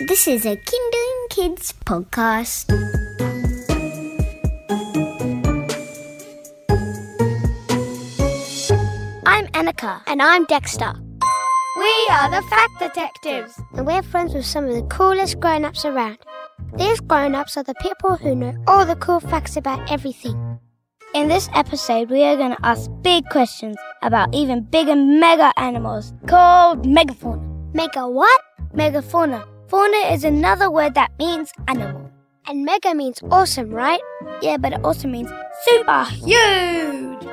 This is a Kinderling Kids podcast. I'm Annika. And I'm Dexter. We are the Fact Detectives. And we're friends with some of the coolest grown ups around. These grown ups are the people who know all the cool facts about everything. In this episode, we are going to ask big questions about even bigger mega animals called megafauna. Mega what? Megafauna. Fauna is another word that means animal. And mega means awesome, right? Yeah, but it also means super huge.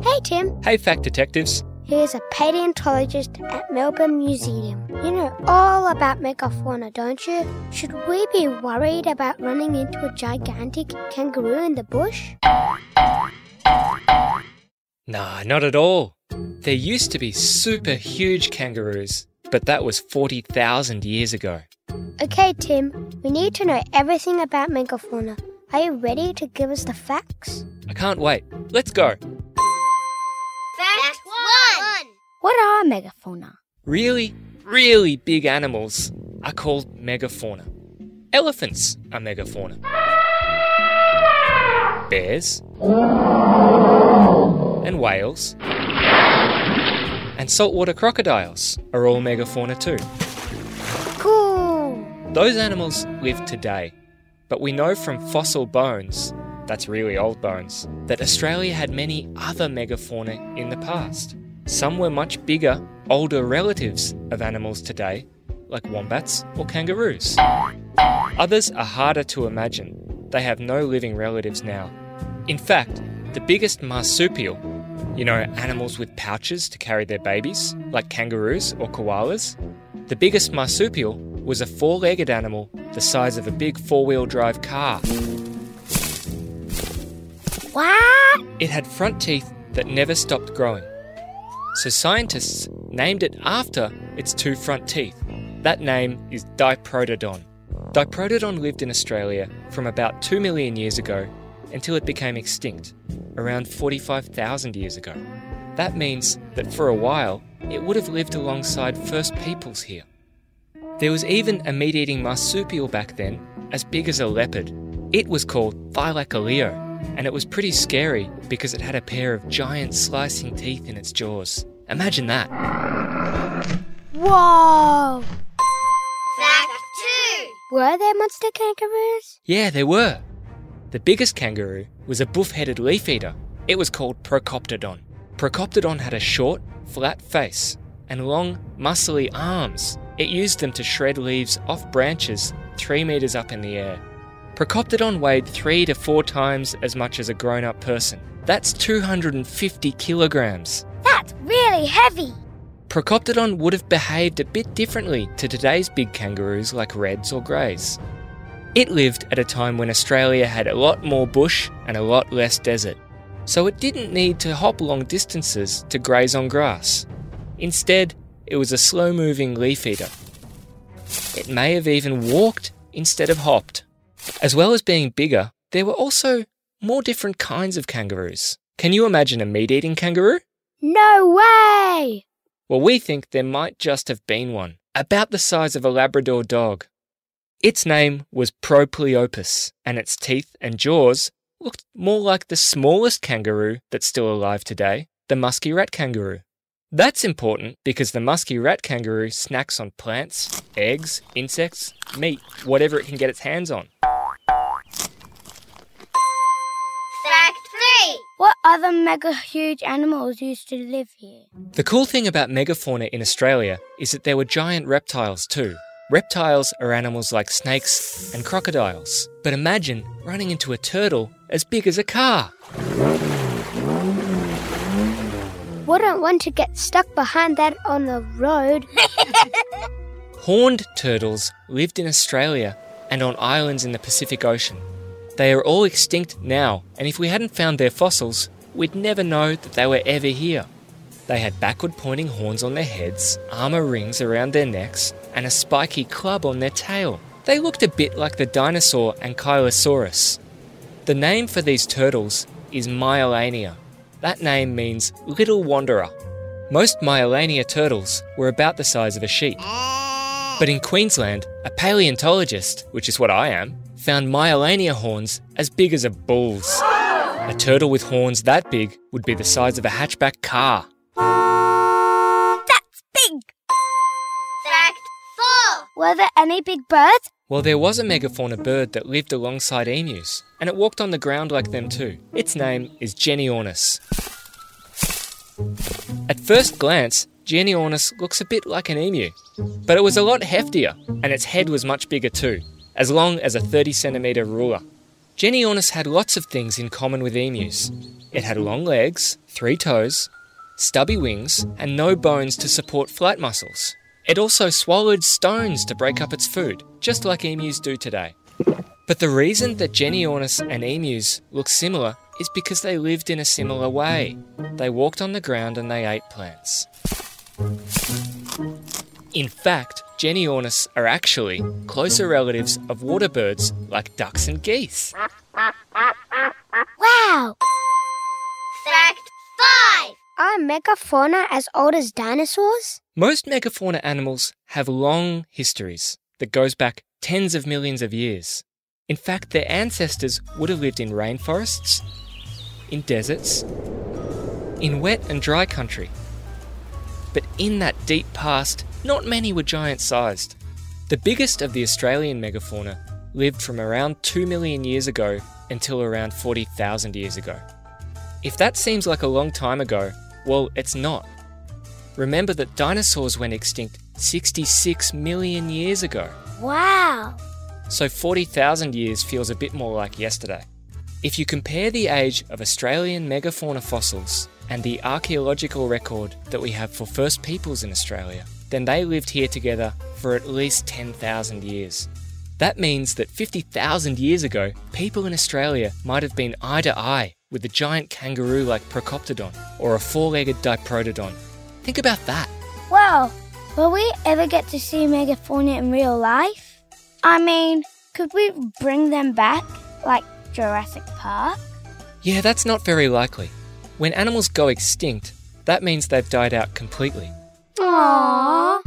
Hey, Tim. Hey, Fact Detectives. Here's a paleontologist at Melbourne Museum. You know all about megafauna, don't you? Should we be worried about running into a gigantic kangaroo in the bush? Nah, not at all. There used to be super huge kangaroos, but that was 40,000 years ago. Okay, Tim, we need to know everything about megafauna. Are you ready to give us the facts? I can't wait. Let's go. Fact one. What are megafauna? Really, really big animals are called megafauna. Elephants are megafauna. Bears and whales and saltwater crocodiles are all megafauna too. Those animals live today, but we know from fossil bones, that's really old bones, that Australia had many other megafauna in the past. Some were much bigger, older relatives of animals today, like wombats or kangaroos. Others are harder to imagine. They have no living relatives now. In fact, the biggest marsupial, you know, animals with pouches to carry their babies, like kangaroos or koalas, the biggest marsupial was a four legged animal the size of a big four wheel drive car. What? It had front teeth that never stopped growing. So scientists named it after its two front teeth. That name is Diprotodon. Diprotodon lived in Australia from about 2 million years ago until it became extinct, around 45,000 years ago. That means that for a while, it would have lived alongside first peoples here. There was even a meat eating marsupial back then, as big as a leopard. It was called Thylacoleo, and it was pretty scary because it had a pair of giant slicing teeth in its jaws. Imagine that. Whoa! Fact two. Were there monster kangaroos? Yeah, there were. The biggest kangaroo was a buff headed leaf eater. It was called Procoptodon. Procoptodon had a short, flat face and long, muscly arms. It used them to shred leaves off branches three metres up in the air. Procoptodon weighed three to four times as much as a grown up person. That's 250 kilograms. That's really heavy. Procoptodon would have behaved a bit differently to today's big kangaroos like reds or greys. It lived at a time when Australia had a lot more bush and a lot less desert, so it didn't need to hop long distances to graze on grass. Instead, it was a slow moving leaf eater. It may have even walked instead of hopped. As well as being bigger, there were also more different kinds of kangaroos. Can you imagine a meat eating kangaroo? No way! Well, we think there might just have been one, about the size of a Labrador dog. Its name was Propleopus, and its teeth and jaws looked more like the smallest kangaroo that's still alive today, the musky rat kangaroo. That's important because the musky rat kangaroo snacks on plants, eggs, insects, meat, whatever it can get its hands on. Fact three. What other mega huge animals used to live here? The cool thing about megafauna in Australia is that there were giant reptiles too. Reptiles are animals like snakes and crocodiles. But imagine running into a turtle as big as a car. Wouldn't want to get stuck behind that on the road. Horned turtles lived in Australia and on islands in the Pacific Ocean. They are all extinct now, and if we hadn't found their fossils, we'd never know that they were ever here. They had backward pointing horns on their heads, armour rings around their necks, and a spiky club on their tail. They looked a bit like the dinosaur Ankylosaurus. The name for these turtles is Meiolania. That name means little wanderer. Most Meiolania turtles were about the size of a sheep. But in Queensland, A paleontologist, which is what I am, found Meiolania horns as big as a bull's. A turtle with horns that big would be the size of a hatchback car. That's big! Fact 4. Were there any big birds? Well, there was a megafauna bird that lived alongside emus, and it walked on the ground like them too. Its name is Genyornis. At first glance, Genyornis looks a bit like an emu, but it was a lot heftier, and its head was much bigger too, as long as a 30 centimetre ruler. Genyornis had lots of things in common with emus. It had long legs, three toes, stubby wings, and no bones to support flight muscles. It also swallowed stones to break up its food, just like emus do today. But the reason that Genyornis and emus look similar is because they lived in a similar way. They walked on the ground and they ate plants. In fact, Genyornis are actually closer relatives of water birds like ducks and geese. Wow! Fact 5. Are megafauna as old as dinosaurs? Most megafauna animals have long histories that goes back tens of millions of years. In fact, their ancestors would have lived in rainforests, in deserts, in wet and dry country. But in that deep past, not many were giant sized. The biggest of the Australian megafauna lived from around 2 million years ago until around 40,000 years ago. If that seems like a long time ago, well, it's not. Remember that dinosaurs went extinct 66 million years ago. Wow! So 40,000 years feels a bit more like yesterday. If you compare the age of Australian megafauna fossils and the archaeological record that we have for first peoples in Australia, then they lived here together for at least 10,000 years. That means that 50,000 years ago, people in Australia might have been eye to eye with a giant kangaroo like Procoptodon or a four legged Diprotodon. Think about that. Well, will we ever get to see megafauna in real life? I mean, could we bring them back, like Jurassic Park? Yeah, that's not very likely. When animals go extinct, that means they've died out completely. Aww.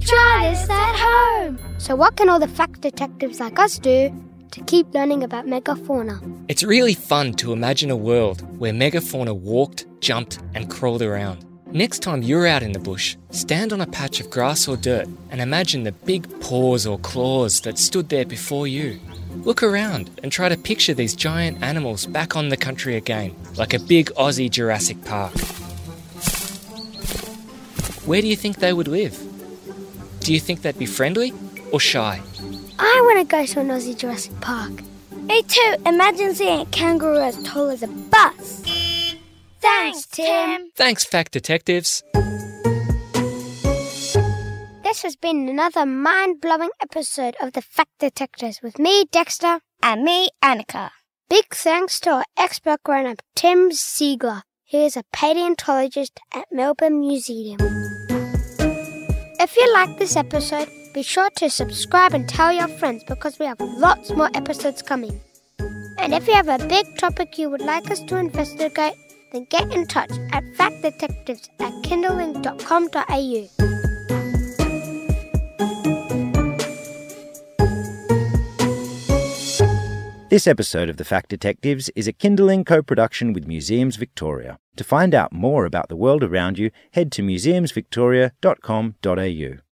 Try this at home. So, what can all the fact detectives like us do to keep learning about megafauna? It's really fun to imagine a world where megafauna walked, jumped, and crawled around. Next time you're out in the bush, stand on a patch of grass or dirt and imagine the big paws or claws that stood there before you. Look around and try to picture these giant animals back on the country again, like a big Aussie Jurassic Park. Where do you think they would live? Do you think they'd be friendly or shy? I want to go to an Aussie Jurassic Park. Me too. Imagine seeing a kangaroo as tall as a bus. Thanks, Tim. Thanks, Fact Detectives. This has been another mind blowing episode of the Fact Detectives with me, Dexter. And me, Annika. Big thanks to our expert grown up, Tim Ziegler, who is a paleontologist at Melbourne Museum. If you like this episode, be sure to subscribe and tell your friends because we have lots more episodes coming. And if you have a big topic you would like us to investigate, then get in touch at factdetectives at kinderling.com.au. This episode of The Fact Detectives is a Kinderling co production with Museums Victoria. To find out more about the world around you, head to museumsvictoria.com.au.